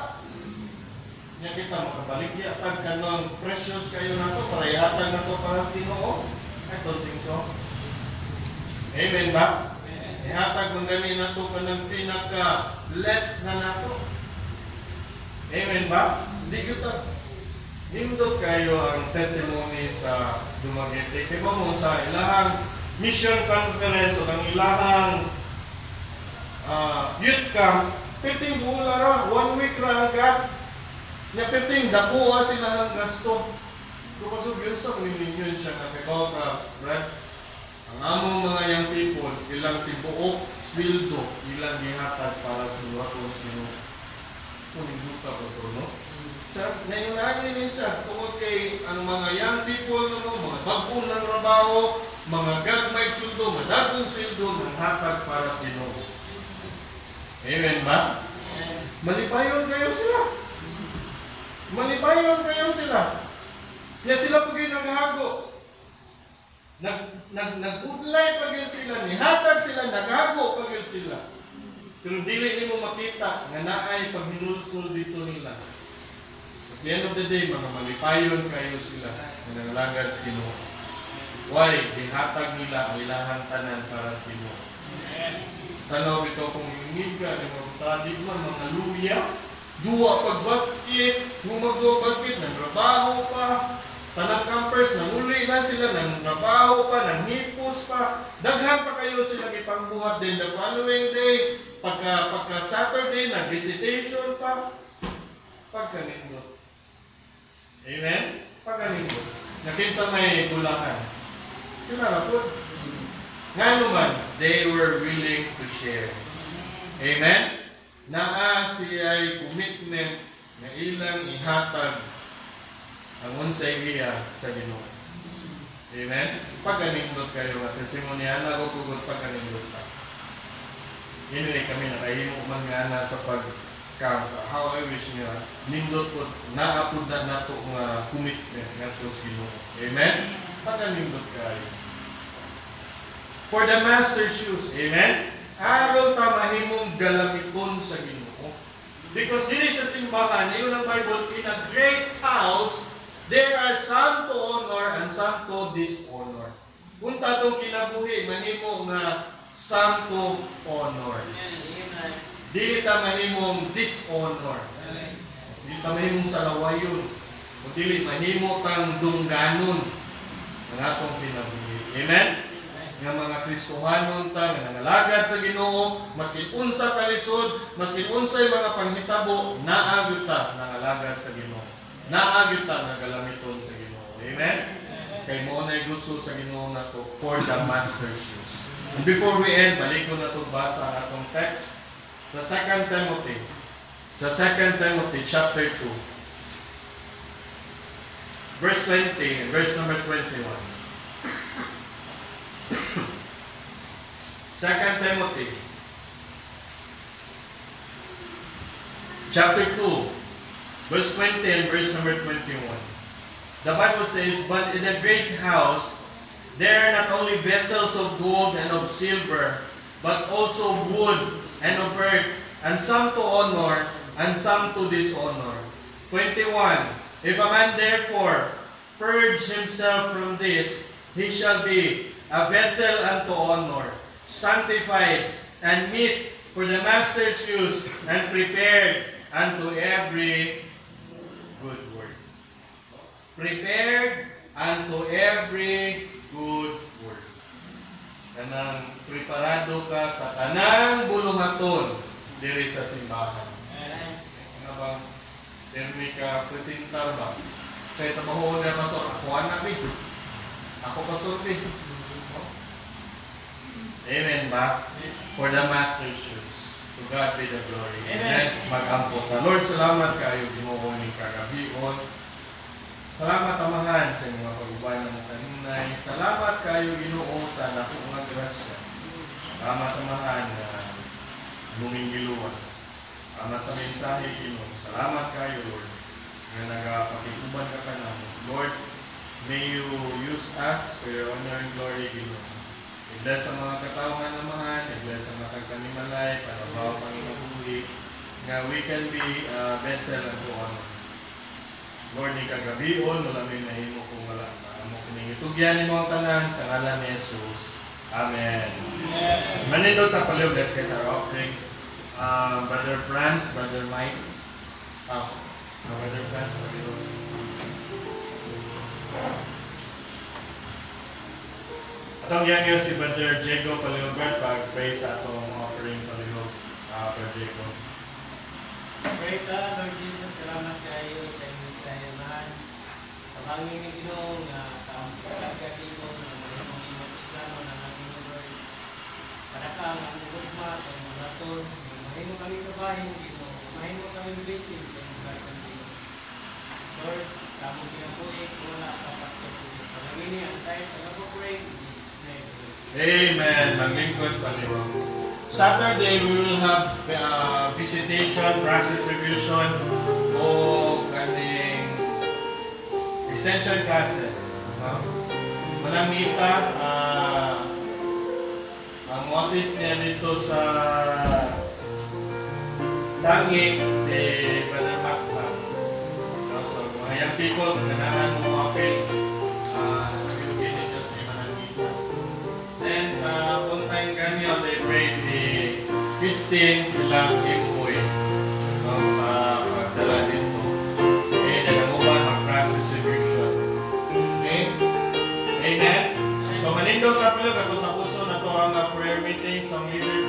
Nya kita makabaligya tag kanang precious kayo nato para ihatag nato para sa Ginoo. I don't think so. Amen ba? Ihatag magani nato kanang pinaka less na nato. Amen ba? Di kita Nindot kayo ang testimony sa Dumaguete. Kaya mo sa ilahang mission conference o ang ilahang uh, youth camp, piting bula ra, one week ra hanggat. Nya piting dakuha sila ang gasto. Kupasog yun sa ninyo siya nga kagaw ka, Brad. Ang among mga young people, ilang tibuok, sweldo, ilang gihatag para sa luwa ko sino. Kung hindi ka pa so, no? Siya, ngayon lagi niya siya, tungkol kay ang mga young people, no, mga bagong ng trabaho, mga gagmay sweldo, madagong sweldo, ng hatag para sa Ginoo. Amen ba? Malipayon kayo sila. Malipayon kayo sila. Kaya sila po yung naghago. Nag, nag, nag-udlay pa yun sila. Nihatag sila, naghago pa yun sila. Pero dili ni mo makita nga naay pag hinulsol dito nila. At the end of the day, mga malipayon kayo sila na nangalagad sa Ginoo. Why? Dihatag nila ang ilahang tanan para sa Ginoo. Tanaw ito kung ng mga tadig man, mga luya, duwa pag basket, humagawa basket, nagtrabaho pa, tanang campers, nanguli na sila, nagtrabaho pa, nanghipos pa, daghan pa kayo sila ipangbuhat din the following day, pagka, pagka Saturday, nag-visitation pa, pagkanindot. Amen? Pagkanindot. Nakinsa may bulakan. Sila na po. Nga naman, they were willing to share. Amen? Naa siya commitment na ilang ihatag ang unsay iya sa Ginoo. Amen? Pagkanindot kayo nga testimony ana ko kugod pagkanindot ta. Anyway, kami nakahimo man nga ana sa pag. How I wish nga nindot po naapod na nato nga commitment nga sa Ginoo. Amen? Pagkanindot kayo for the master shoes. Amen? Aron ta mahimong galamiton sa Ginoo. Because dili sa simbahan, yun ang Bible, in a great house, there are some to honor and some to dishonor. Kung tatong kinabuhi, mahimo nga some to honor. Dili ta mahimong dishonor. Dili ta mahimong salawayon. O dili mahimo kang dungganon ang atong kinabuhi. Amen? Nga mga Kristohanon ta nga nangalagad sa Ginoo maski unsa ka lisod maski unsay mga panghitabo naa gyud ta nangalagad sa Ginoo. Naa gyud ta naggalamiton sa Ginoo. Amen? Kay mo na gusto sa Ginoo nato for the master shoes and before we end balik ko na to basa ang atong text? Sa 2 Timothy. Sa 2 Timothy chapter 2 verse 20 verse number 21 Second Timothy. Chapter 2 verse 20 and verse number 21 the Bible says but in a great house there are not only vessels of gold and of silver but also wood and of earth and some to honor and some to dishonor. 21 if a man therefore purge himself from this he shall be a vessel unto honor, sanctified and meet for the master's use, and prepared unto every good work. Prepared unto every good work. Kanang preparado ka sa tanang bulungaton diri sa simbahan. Nga bang Dermi ka presentar ba? Sa itabaho na pasok, ako eh. Ako eh. Amen ba? For the master's use. To God be the glory. Amen. Mag-ampot na. Lord, salamat kayo Ginoo ni kagabion. Salamat amahan sa mga pag-uban ng kanunay. Salamat kayo Ginoo sa dako nga grasya. Salamat amahan na lumingiluwas. Salamat sa mensahe Ginoo. Salamat kayo Lord nga nagapakituban ka ka namin. Lord, may you use us for your honor and glory Ginoo. I-bless ang mga katawhan namahan, i-bless ang mga kagkanimalay, para bawa Panginoon nga we can be a vessel unto honor. Lord, ni kagabion, wala may nahimo kung wala. Amo kuning itugyan mo ang tanan sa ngalan ni Jesus. Amen. Manindot na paliw, let's get our offering. Uh, Brother Franz, Brother Mike. Uh, Brother Franz, paliw. Atong yan yun si Brother Diego Paliugat pag-pray sa atong offering paliw. Uh, Brother Diego. Great God, Lord Jesus, salamat kayo sa inyong sayaman. Pabangin ni Ginoo nga sa pagkakatibo na mayroong imapos lamang ng aming Lord. Para ka ang ugma sa inyong laton, mahimo kami kabahin Ginoo, mahimo kami blessing sa inyong laton Ginoo. Lord, sa among kinabuhi, wala kapat kasi. Palangin niya ang tayo sa labo pray, in Jesus' name. Amen. Maglingkod paliwang. Saturday, we will have uh, visitation, process revision, o kaning essential classes. No? Manangita, uh, ang Moses niya dito sa Sangi, si Brother Makma. No? So, mga young people, ganahan mo okay. Puntaing Ganyo, they pray si Christine silang Impoy no, sa pagdala dito. Okay, then ang mag-process distribution. Okay? Amen? So, manindog ka pala, katong tapuso na to ang uh, prayer meeting sa leader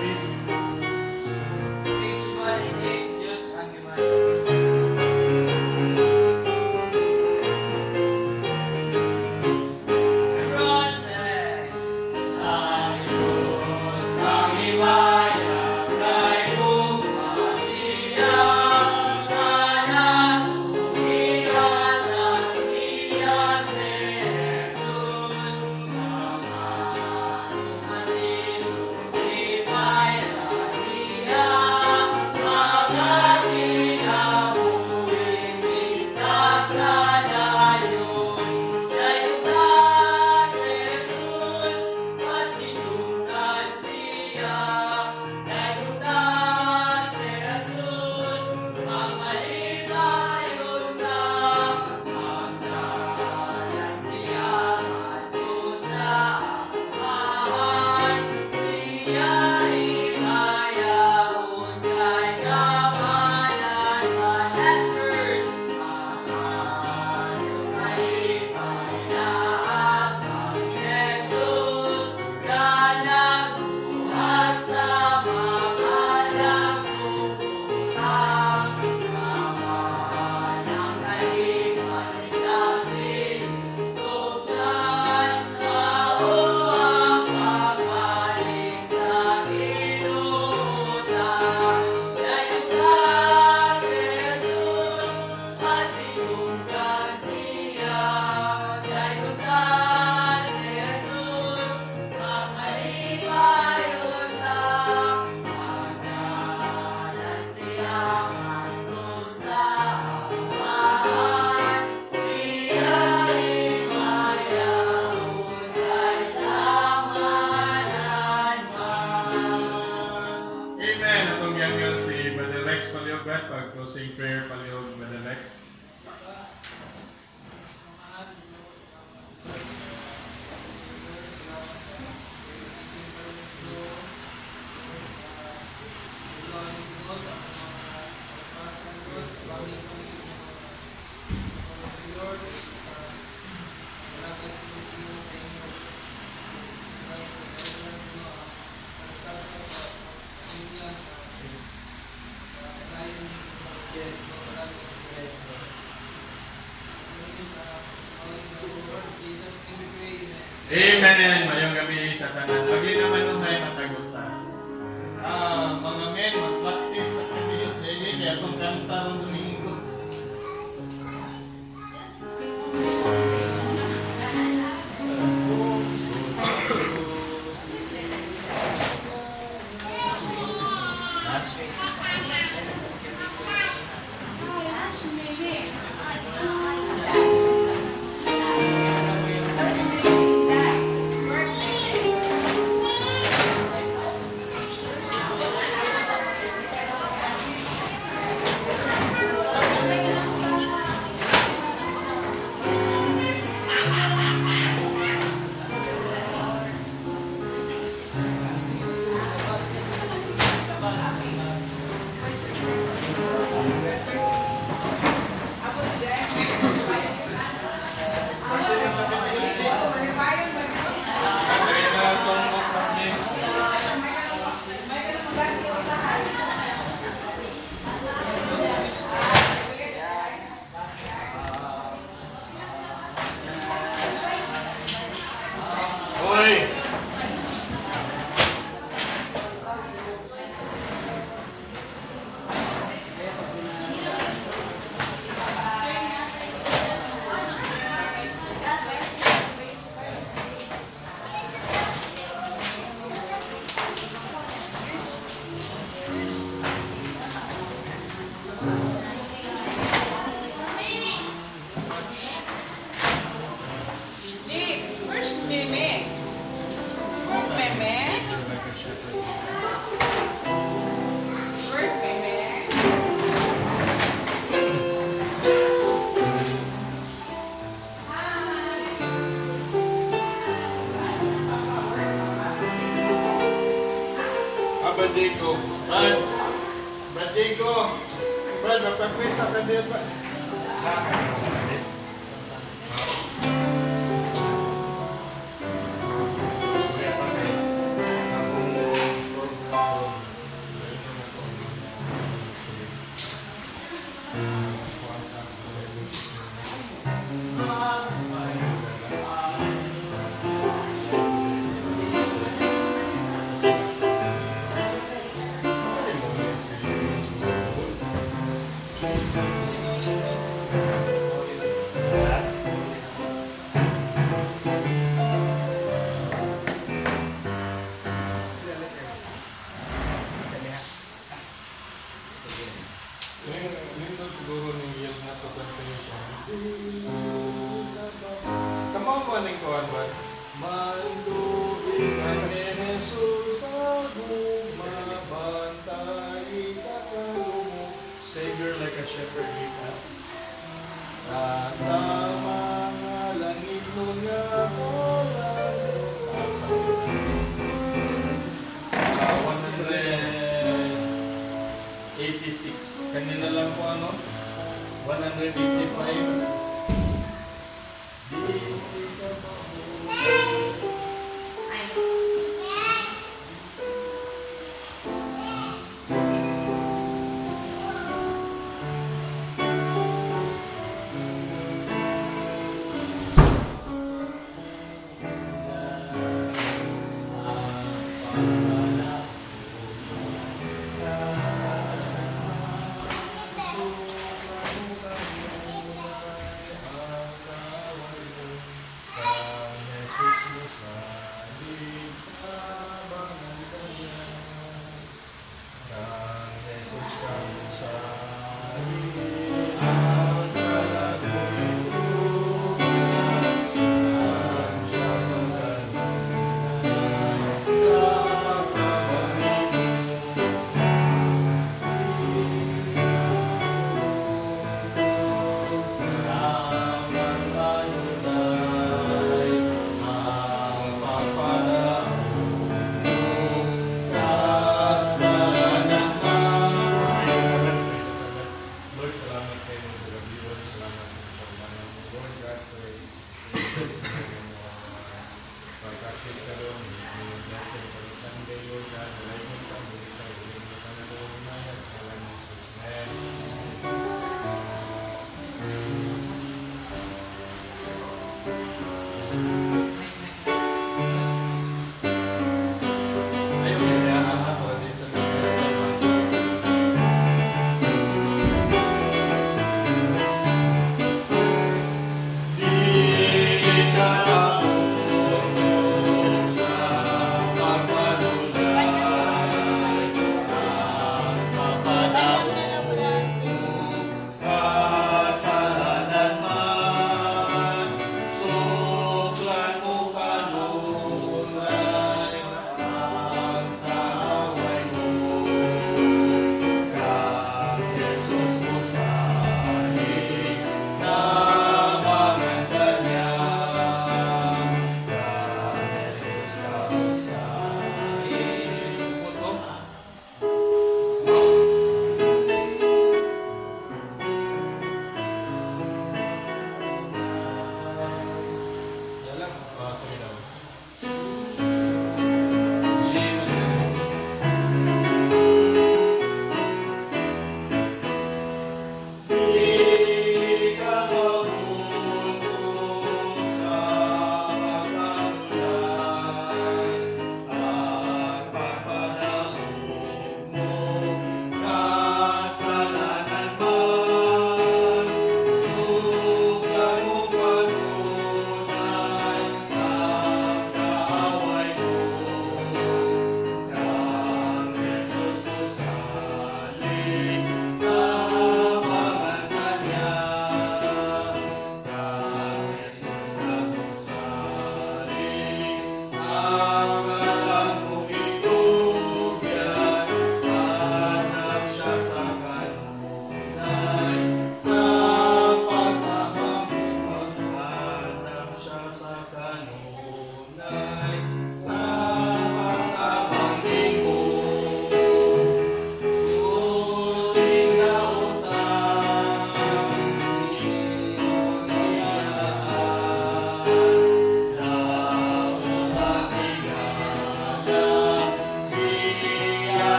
Amen! Mayong gabi sa tanan. Maging naman ang tayo matagusan. Ah, mga men, mag-practice na sa video daily. Kaya itong kanta ng Domingo. Watch me.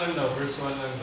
Lang daw, verse 1 lang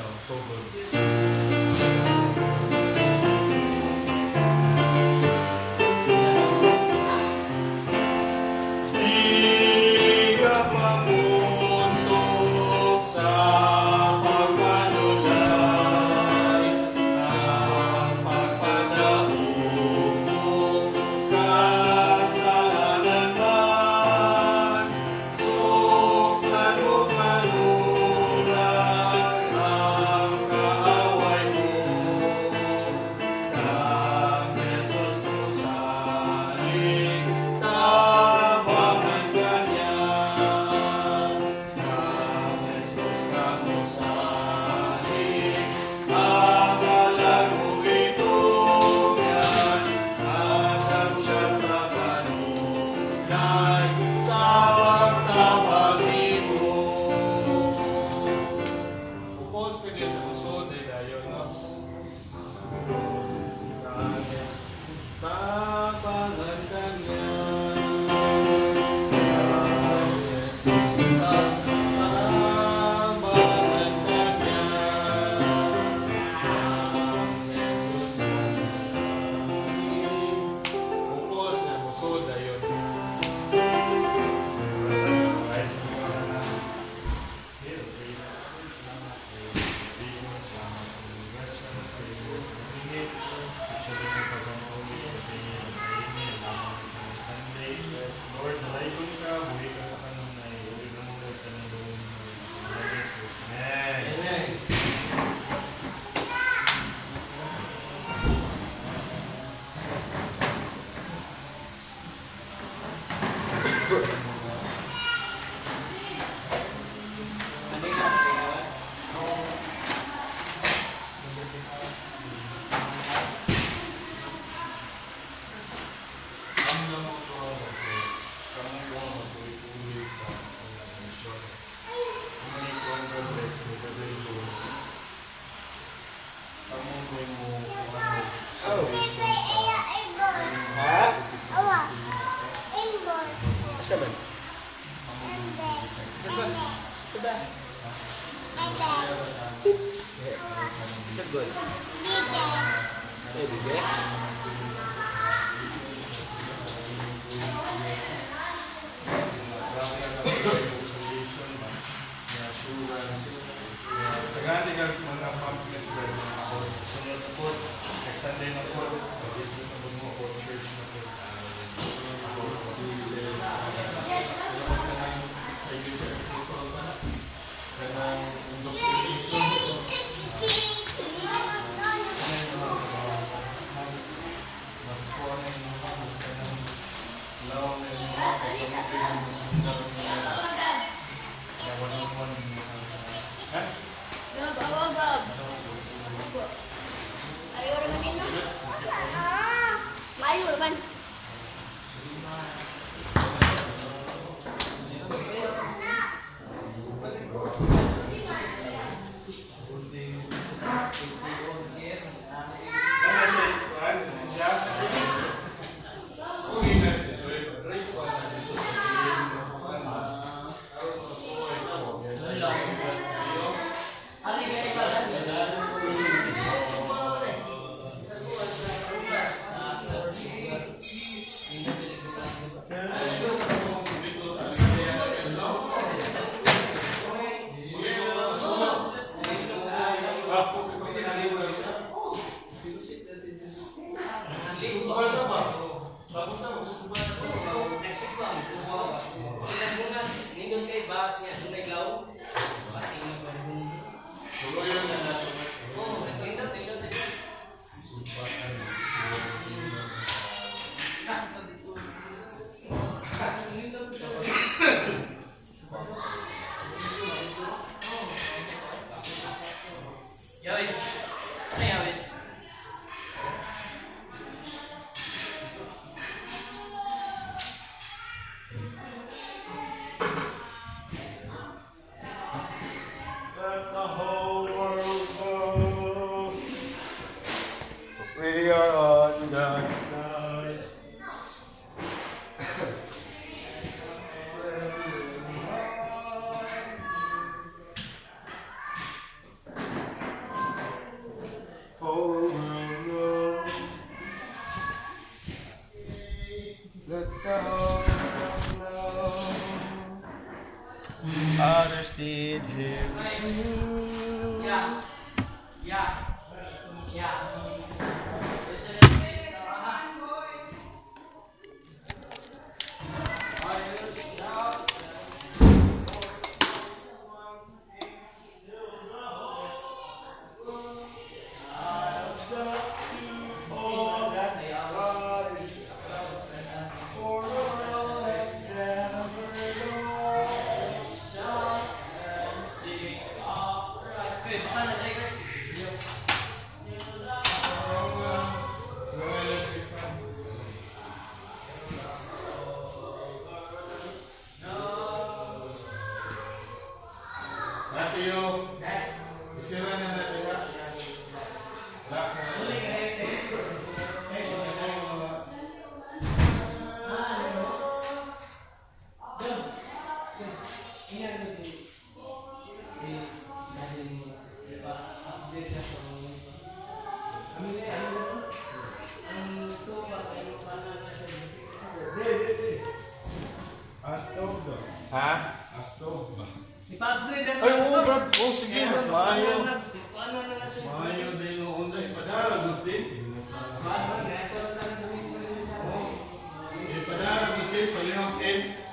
el Toledo en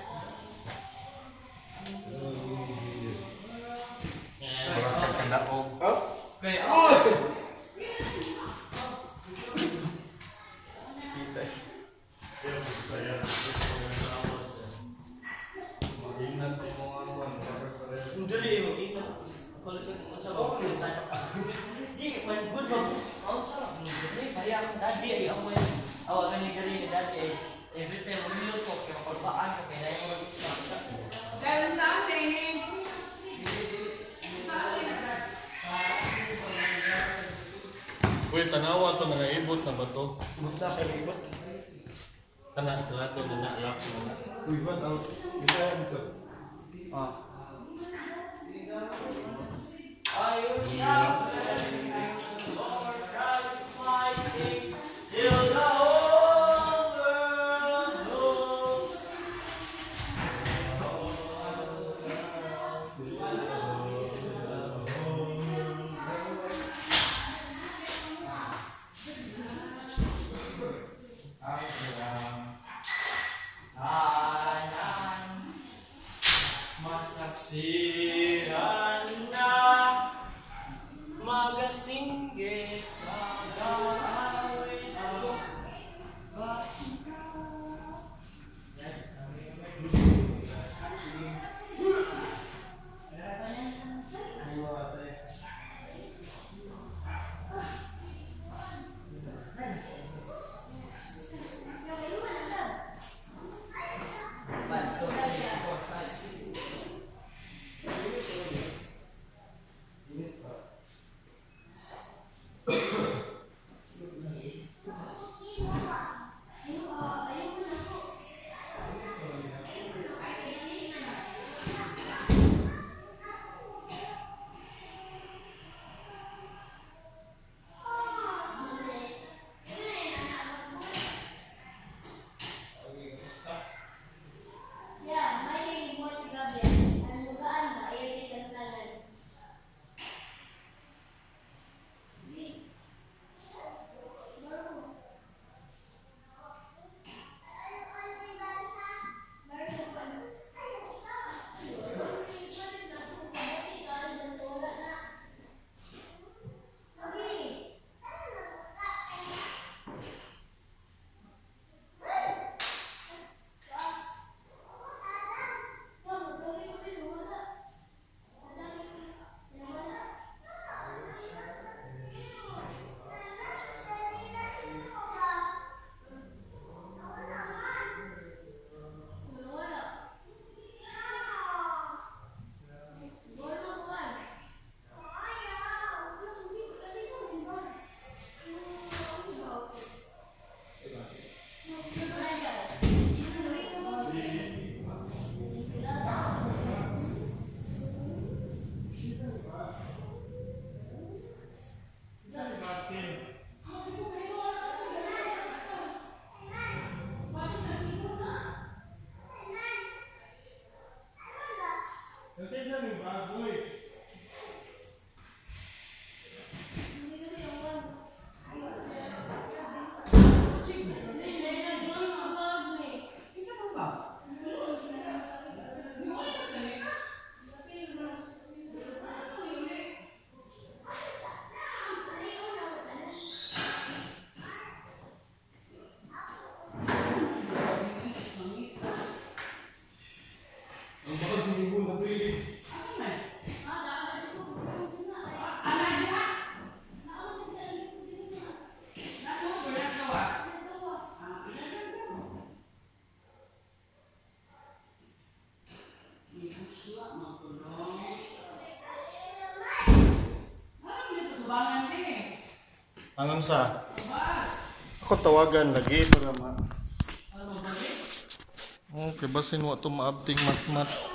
Oh. Okay. Oh. to na naibot na ba to? Mata ka naibot. Kana sa lahat na naalak mo. Ibot ang isa dito. Ah. Ayun siya. Anong sa? Ako tawagan lagi para ma... Okay, basin mo ito maabting matmat. -mat.